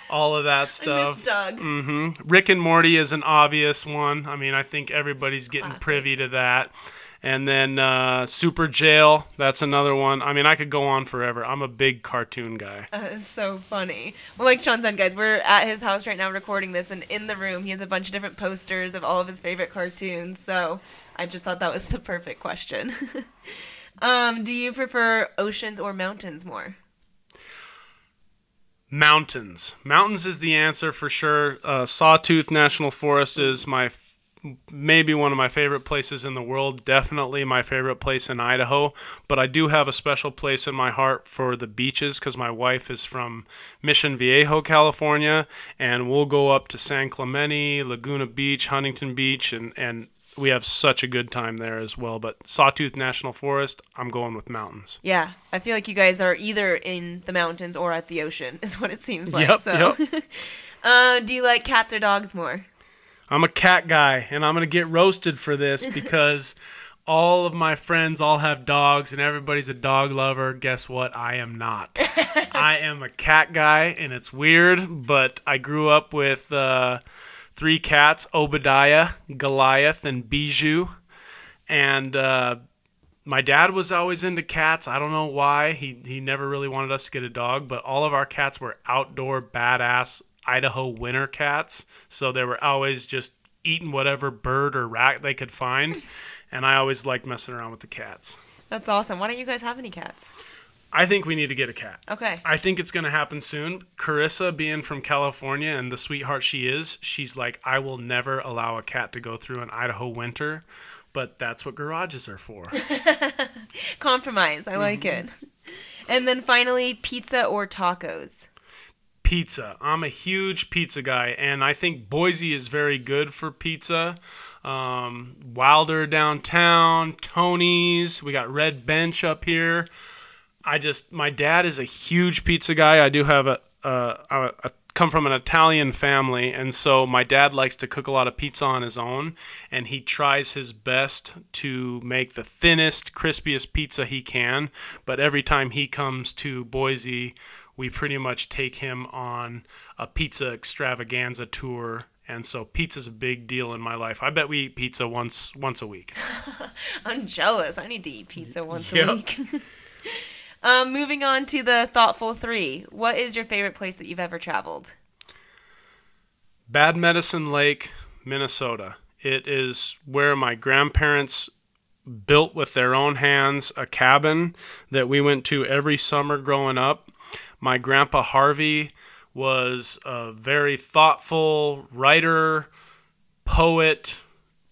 all of that I miss stuff. Doug. hmm Rick and Morty is an obvious one. I mean, I think everybody's getting Classic. privy to that. And then uh, Superjail, that's another one. I mean, I could go on forever. I'm a big cartoon guy. That is so funny. Well, like Sean said, guys, we're at his house right now recording this, and in the room, he has a bunch of different posters of all of his favorite cartoons. So I just thought that was the perfect question. um, do you prefer oceans or mountains more? Mountains. Mountains is the answer for sure. Uh, Sawtooth National Forest is my f- maybe one of my favorite places in the world. Definitely my favorite place in Idaho. But I do have a special place in my heart for the beaches because my wife is from Mission Viejo, California, and we'll go up to San Clemente, Laguna Beach, Huntington Beach, and and we have such a good time there as well. But Sawtooth National Forest, I'm going with mountains. Yeah, I feel like you guys are either in the mountains or at the ocean, is what it seems like. Yep, so, uh, do you like cats or dogs more? I'm a cat guy, and I'm gonna get roasted for this because all of my friends all have dogs, and everybody's a dog lover. Guess what? I am not. I am a cat guy, and it's weird, but I grew up with uh, three cats: Obadiah, Goliath, and Bijou, and. Uh, my dad was always into cats. I don't know why. He he never really wanted us to get a dog, but all of our cats were outdoor badass Idaho winter cats. So they were always just eating whatever bird or rat they could find. And I always liked messing around with the cats. That's awesome. Why don't you guys have any cats? I think we need to get a cat. Okay. I think it's going to happen soon. Carissa, being from California and the sweetheart she is, she's like, I will never allow a cat to go through an Idaho winter. But that's what garages are for. Compromise. I like it. And then finally, pizza or tacos? pizza. I'm a huge pizza guy, and I think Boise is very good for pizza. Um, Wylder downtown, Tony's. We got Red Bench up here. I just, my dad is a huge pizza guy. I do have a a, a, a come from an Italian family, and so my dad likes to cook a lot of pizza on his own, and he tries his best to make the thinnest, crispiest pizza he can. But every time he comes to Boise, we pretty much take him on a pizza extravaganza tour. And so pizza's a big deal in my life. I bet we eat pizza once once a week. I'm jealous. I need to eat pizza once Yep. a week. um, moving on to the thoughtful three. What is your favorite place that you've ever traveled? Bad Medicine Lake, Minnesota. It is where my grandparents built with their own hands a cabin that we went to every summer growing up. My grandpa Harvey was a very thoughtful writer, poet,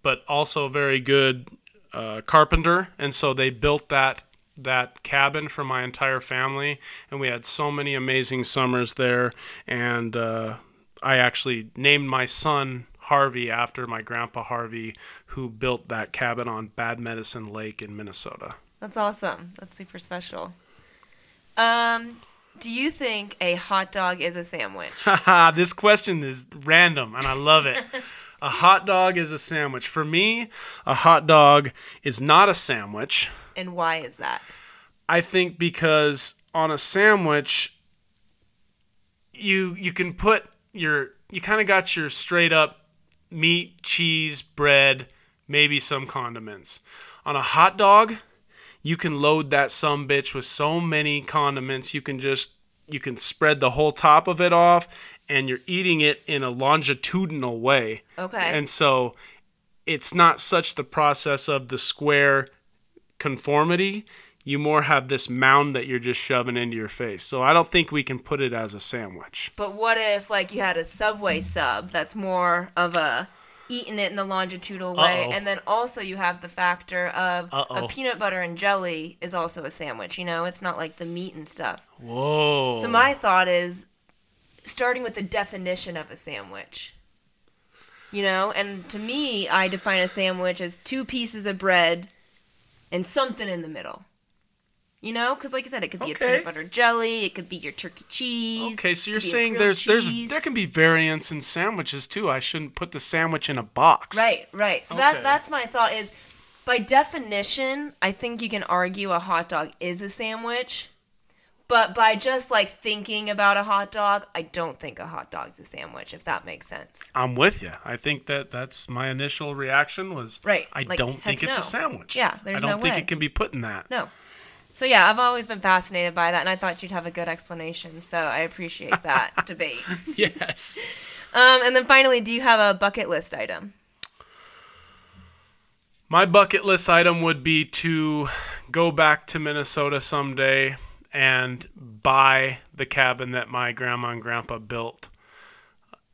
but also a very good uh, carpenter, and so they built that that cabin for my entire family, and we had so many amazing summers there. And uh, I actually named my son Harvey after my grandpa Harvey, who built that cabin on Bad Medicine Lake in Minnesota. That's awesome. That's super special. Um, do you think a hot dog is a sandwich? This question is random and I love it. a hot dog is a sandwich. For me, a hot dog is not a sandwich. and why is that? I think because on a sandwich you you can put your you kind of got your straight up meat, cheese, bread, maybe some condiments. On a hot dog, you can load that some bitch with so many condiments. You can just you can spread the whole top of it off and you're eating it in a longitudinal way. Okay. And so it's not such the process of the square conformity. You more have this mound that you're just shoving into your face. So I don't think we can put it as a sandwich. But what if like you had a Subway sub that's more of a eating it in the longitudinal way, Uh-oh. and then also you have the factor of Uh-oh. a peanut butter and jelly is also a sandwich. You know, it's not like the meat and stuff. Whoa. So my thought is starting with the definition of a sandwich. You know, and to me, I define a sandwich as two pieces of bread and something in the middle. You know, because like I said, it could be Okay. a peanut butter jelly, it could be your turkey cheese. Okay, so you're could be a saying there's there's there can be variants in sandwiches too. I shouldn't put the sandwich in a box. Right, right. So Okay. that that's my thought is by definition, I think you can argue a hot dog is a sandwich. But by just like thinking about a hot dog, I don't think a hot dog's a sandwich, if that makes sense. I'm with you. I think that that's my initial reaction was Right, I like, don't think it's no. a sandwich. Yeah, there's I don't no think way. it can be put in that. No. So yeah, I've always been fascinated by that, and I thought you'd have a good explanation. So I appreciate that debate. Yes. Um, and then finally, do you have a bucket list item? My bucket list item would be to go back to Minnesota someday and buy the cabin that my grandma and grandpa built.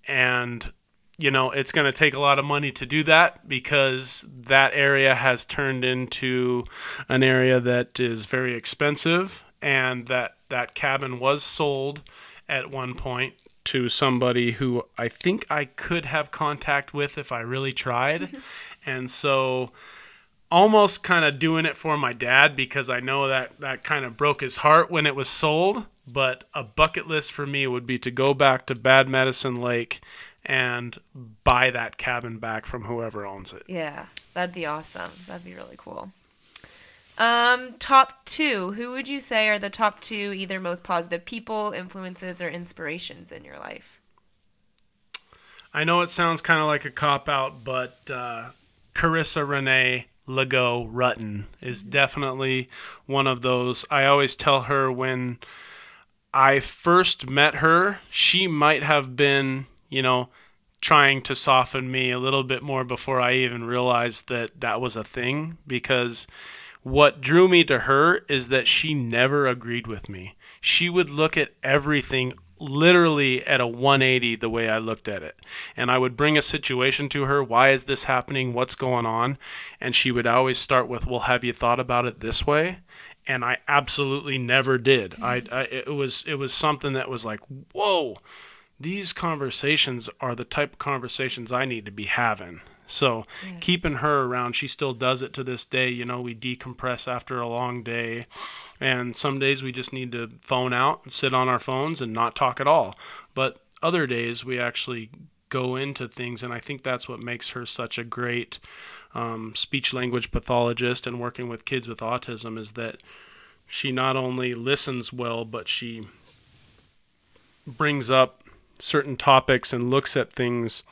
And, you know, it's going to take a lot of money to do that because that area has turned into an area that is very expensive and that that cabin was sold at one point to somebody who I think I could have contact with if I really tried. and so almost kind of doing it for my dad because I know that that kind of broke his heart when it was sold. But a bucket list for me would be to go back to Bad Medicine Lake and buy that cabin back from whoever owns it. Yeah, that'd be awesome. That'd be really cool. Um, top two. Who would you say are the top two either most positive people, influences, or inspirations in your life? I know it sounds kind of like a cop out, but uh, Carissa Renee Legault Rutten is definitely one of those. I always tell her when I first met her, she might have been, you know, trying to soften me a little bit more before I even realized that that was a thing because what drew me to her is that she never agreed with me. She would look at everything literally at a 180 the way I looked at it. And I would bring a situation to her, why is this happening? What's going on? And she would always start with, "Well, have you thought about it this way?" And I absolutely never did. I, I it was it was something that was like, "Whoa, these conversations are the type of conversations I need to be having." So keeping her around, she still does it to this day. You know, we decompress after a long day, and some days we just need to phone out and sit on our phones and not talk at all. But other days we actually go into things, and I think that's what makes her such a great um, speech language pathologist and working with kids with autism is that she not only listens well, but she brings up certain topics and looks at things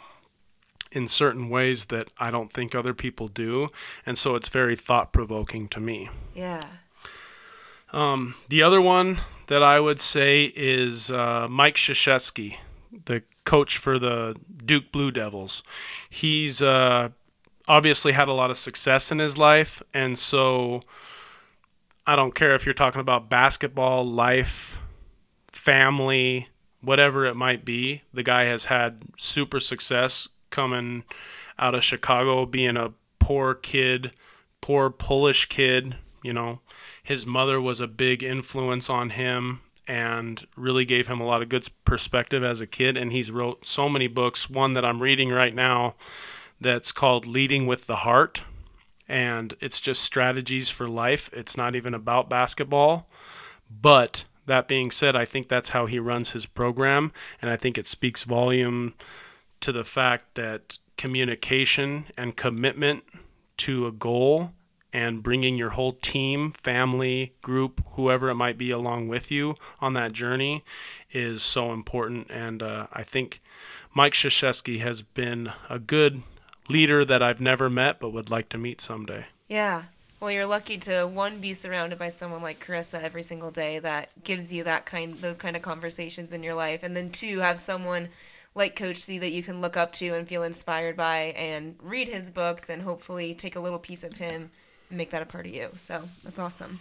in certain ways that I don't think other people do, and so it's very thought provoking to me. Yeah. Um, the other one that I would say is uh, Mike Krzyzewski, the coach for the Duke Blue Devils. He's uh, obviously had a lot of success in his life, and so I don't care if you're talking about basketball, life, family, whatever it might be. The guy has had super success coming out of Chicago, being a poor kid, poor Polish kid, you know. His mother was a big influence on him and really gave him a lot of good perspective as a kid and he's wrote so many books. One that i'm reading right now that's called leading with the heart and it's just strategies for life. It's not even about basketball. But that being said i think that's how he runs his program and i think it speaks volume to the fact that communication and commitment to a goal and bringing your whole team, family, group, whoever it might be along with you on that journey is so important. And uh, I think Mike Krzyzewski has been a good leader that I've never met but would like to meet someday. Yeah. Well, you're lucky to one be surrounded by someone like Carissa every single day that gives you that kind those kind of conversations in your life, and then two have someone like Coach C that you can look up to and feel inspired by, and read his books and hopefully take a little piece of him and make that a part of you. So that's awesome.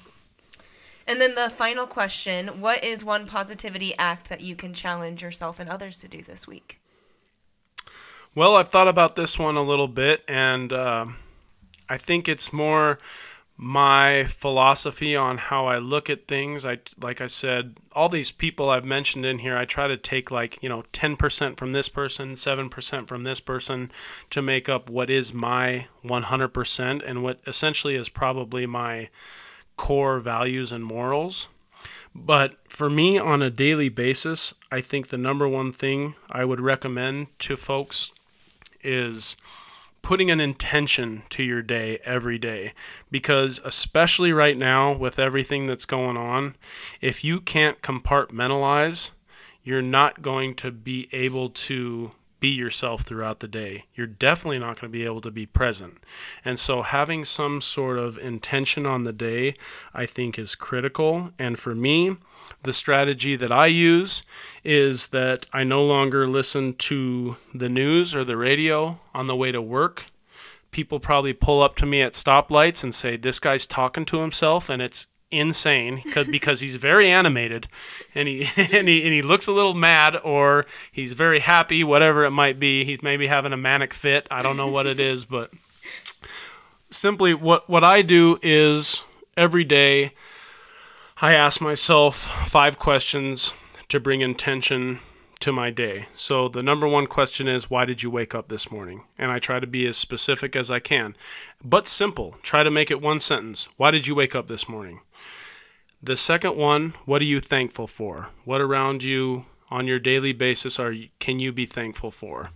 And then the final question What is one positivity act that you can challenge yourself and others to do this week? Well, I've thought about this one a little bit, and uh, I think it's more my philosophy on how I look at things. I like I said, all these people I've mentioned in here, I try to take like, you know, 10% from this person, 7% from this person to make up what is my 100% and what essentially is probably my core values and morals. But for me on a daily basis, I think the number one thing I would recommend to folks is putting an intention to your day every day. Because especially right now with everything that's going on if you can't compartmentalize you're not going to be able to be yourself throughout the day. You're definitely not going to be able to be present. And so having some sort of intention on the day i think is critical. And for me the strategy that I use is that I no longer listen to the news or the radio on the way to work. People probably pull up to me at stoplights and say, This guy's talking to himself, and it's insane because he's very animated and he, and he and he looks a little mad or he's very happy whatever it might be he's maybe having a manic fit i don't know what it is but simply what what i do is every day I ask myself five questions to bring intention to my day. So the number one question is why did you wake up this morning? And I try to be as specific as I can, but simple. Try to make it one sentence. Why did you wake up this morning? The second one, what are you thankful for? What around you on your daily basis are can you be thankful for?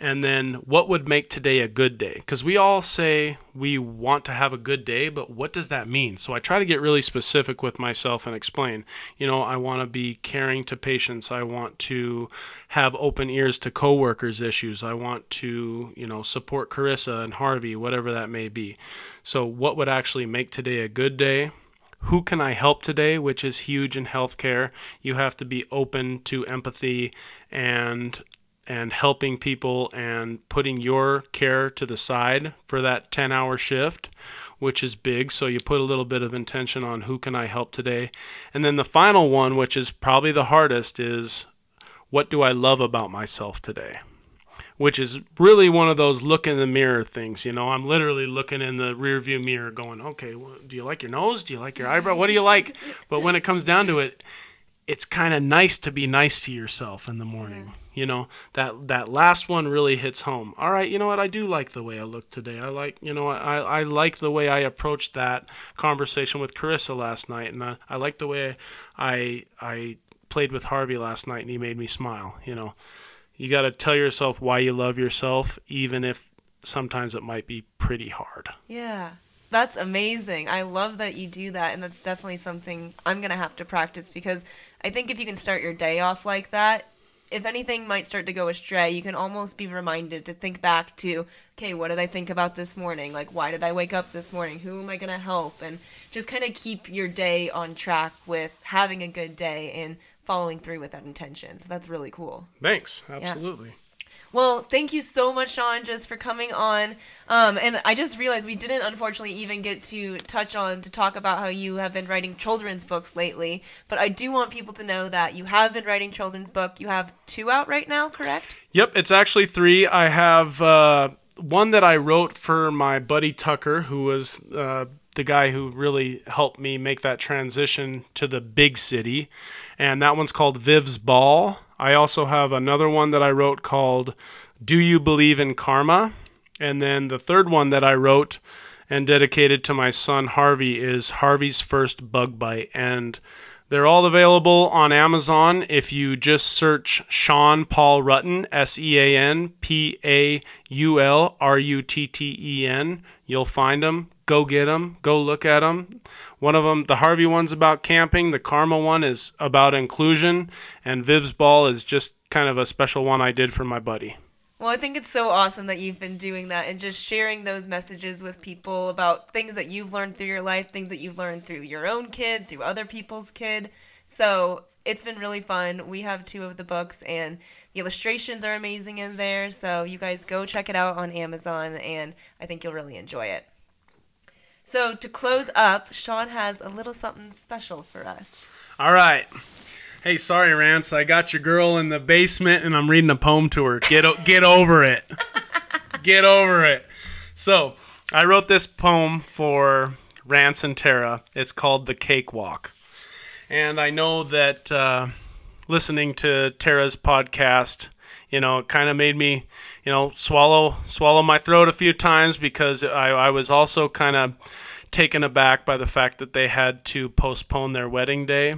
And then what would make today a good day? Because we all say we want to have a good day but what does that mean? So i try to get really specific with myself and explain you know i want to be caring to patients. I want to have open ears to coworkers issues. I want to you know support carissa and harvey whatever that may be. So what would actually make today a good day? Who can I help today, which is huge in healthcare. You have to be open to empathy and and helping people and putting your care to the side for that 10 hour shift which is big. So you put a little bit of intention on who can i help today. And then the final one which is probably the hardest is what do i love about myself today? Which is really one of those look in the mirror things you know? I'm literally looking in the rear view mirror going okay well, do you like your nose? Do you like your eyebrow? What do you like? But when it comes down to it it's kind of nice to be nice to yourself in the morning. You know, that that last one really hits home. All right, you know what? I do like the way I look today. I like, you know, I I like the way I approached that conversation with Carissa last night, and I, I like the way I I played with Harvey last night and he made me smile. You know, you got to tell yourself why you love yourself, even if sometimes it might be pretty hard. Yeah. That's amazing. I love that you do that, and that's definitely something I'm going to have to practice because I think if you can start your day off like that, if anything might start to go astray, you can almost be reminded to think back to, okay, what did I think about this morning? Like, why did I wake up this morning? Who am I going to help? And just kind of keep your day on track with having a good day and following through with that intention. So that's really cool. Thanks. Absolutely. Yeah. Well, thank you so much, Sean, just for coming on. Um, and I just realized we didn't, unfortunately, even get to touch on to talk about how you have been writing children's books lately. But I do want people to know that you have been writing children's book. You have two out right now, correct? Yep, it's actually three. I have uh, one that I wrote for my buddy Tucker, who was uh, the guy who really helped me make that transition to the big city, and that one's called Viv's Ball I also have another one that I wrote called Do You Believe in Karma? And then the third one that I wrote and dedicated to my son Harvey is Harvey's First Bug Bite. And they're all available on Amazon. If you just search Sean Paul Rutten, S E A N P A U L R U T T E N, you'll find them. Go get them. Go look at them. One of them, the Harvey one's about camping. The Karma one is about inclusion, and Viv's Ball is just kind of a special one I did for my buddy. Well, I think it's so awesome that you've been doing that and just sharing those messages with people about things that you've learned through your life, things that you've learned through your own kid, through other people's kid. So it's been really fun. We have two of the books, and the illustrations are amazing in there. So you guys go check it out on Amazon, and I think you'll really enjoy it. So to close up, Sean has a little something special for us. All right. Hey, sorry, Rance. I got your girl in the basement and I'm reading a poem to her. Get o- get over it. get over it. So, I wrote this poem for Rance and Tara. It's called The Cakewalk. And I know that uh, listening to Tara's podcast, you know, it kind of made me you know, swallow swallow my throat a few times because I, I was also kind of taken aback by the fact that they had to postpone their wedding day.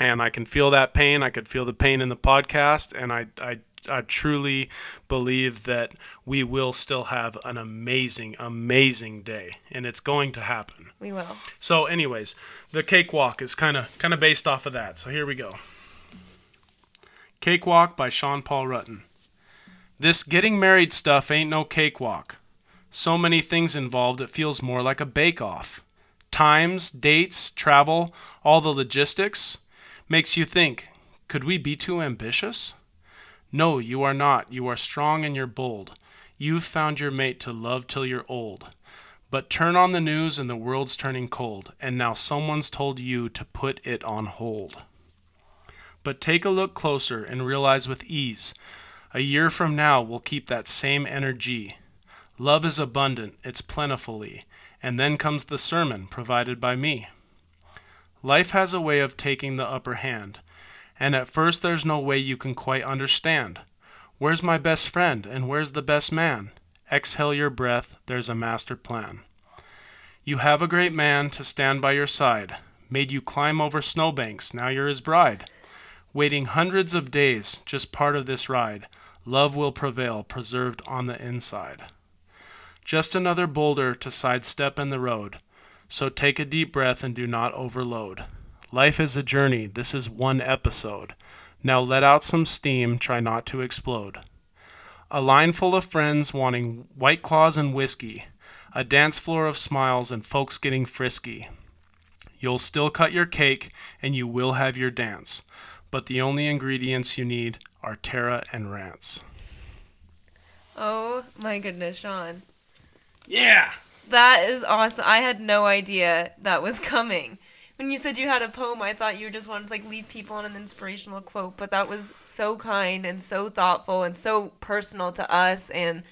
And I can feel that pain. I could feel the pain in the podcast. And I, I, I truly believe that we will still have an amazing, amazing day. And it's going to happen. We will. So, anyways, the cakewalk is kind of kind of based off of that. So here we go. Cakewalk by Sean Paul Rutten. This getting married stuff ain't no cakewalk. So many things involved, it feels more like a bake off. Times, dates, travel, all the logistics makes you think could we be too ambitious? No, you are not. You are strong and you're bold. You've found your mate to love till you're old. But turn on the news and the world's turning cold, and now someone's told you to put it on hold. But take a look closer and realize with ease a year from now, we'll keep that same energy. Love is abundant, it's plentifully, and then comes the sermon provided by me. Life has a way of taking the upper hand, and at first there's no way you can quite understand. Where's my best friend, and where's the best man? Exhale your breath, there's a master plan. You have a great man to stand by your side, made you climb over snowbanks, now you're his bride. Waiting hundreds of days, just part of this ride. Love will prevail, preserved on the inside. Just another boulder to sidestep in the road. So take a deep breath and do not overload. Life is a journey. This is one episode. Now let out some steam. Try not to explode. A line full of friends wanting white claws and whiskey. A dance floor of smiles and folks getting frisky. You'll still cut your cake and you will have your dance. But the only ingredients you need are Tara and Rance. Oh my goodness, Sean. Yeah. That is awesome. I had no idea that was coming. When you said you had a poem, I thought you just wanted to like leave people on an inspirational quote, but that was so kind and so thoughtful and so personal to us and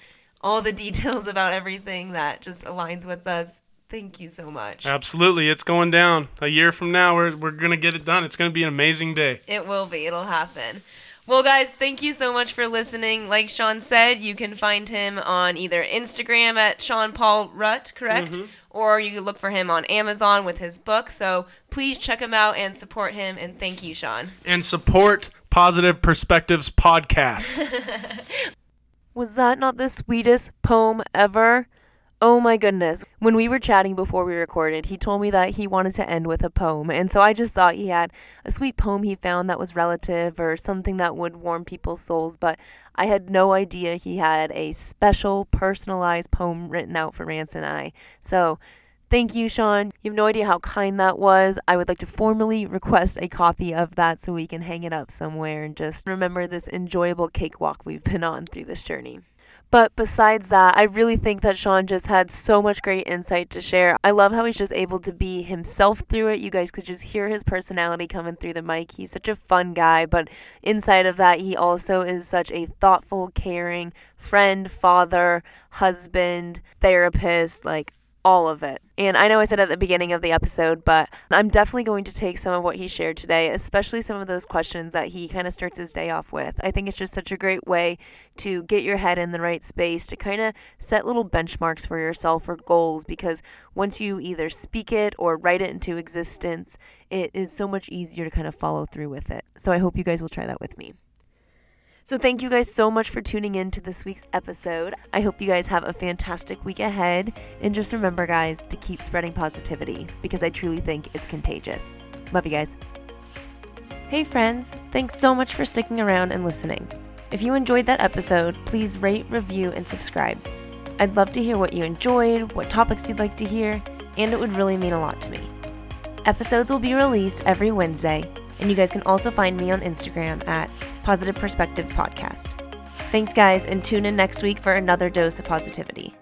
all the details about everything that just aligns with us. Thank you so much. Absolutely. It's going down. A year from now, we're, we're going to get it done. It's going to be an amazing day. It will be. It'll happen. Well, guys, thank you so much for listening. Like Sean said, you can find him on either Instagram at Sean Paul Rutt, correct? Mm-hmm. Or you can look for him on Amazon with his book. So please check him out and support him. And thank you, Sean. And support Positive Perspectives podcast. Was that not the sweetest poem ever? Oh my goodness. When we were chatting before we recorded, he told me that he wanted to end with a poem. And so I just thought he had a sweet poem he found that was relative or something that would warm people's souls. But I had no idea he had a special, personalized poem written out for Rance and I. So thank you, Sean. You have no idea how kind that was. I would like to formally request a copy of that so we can hang it up somewhere and just remember this enjoyable cakewalk we've been on through this journey. But besides that, I really think that Sean just had so much great insight to share. I love how he's just able to be himself through it. You guys could just hear his personality coming through the mic. He's such a fun guy, but inside of that, he also is such a thoughtful, caring friend, father, husband, therapist, like all of it. And I know I said at the beginning of the episode, but I'm definitely going to take some of what he shared today, especially some of those questions that he kind of starts his day off with. I think it's just such a great way to get your head in the right space, to kind of set little benchmarks for yourself or goals, because once you either speak it or write it into existence, it is so much easier to kind of follow through with it. So I hope you guys will try that with me. So, thank you guys so much for tuning in to this week's episode. I hope you guys have a fantastic week ahead. And just remember, guys, to keep spreading positivity because I truly think it's contagious. Love you guys. Hey, friends, thanks so much for sticking around and listening. If you enjoyed that episode, please rate, review, and subscribe. I'd love to hear what you enjoyed, what topics you'd like to hear, and it would really mean a lot to me. Episodes will be released every Wednesday, and you guys can also find me on Instagram at Positive Perspectives Podcast. Thanks, guys, and tune in next week for another dose of positivity.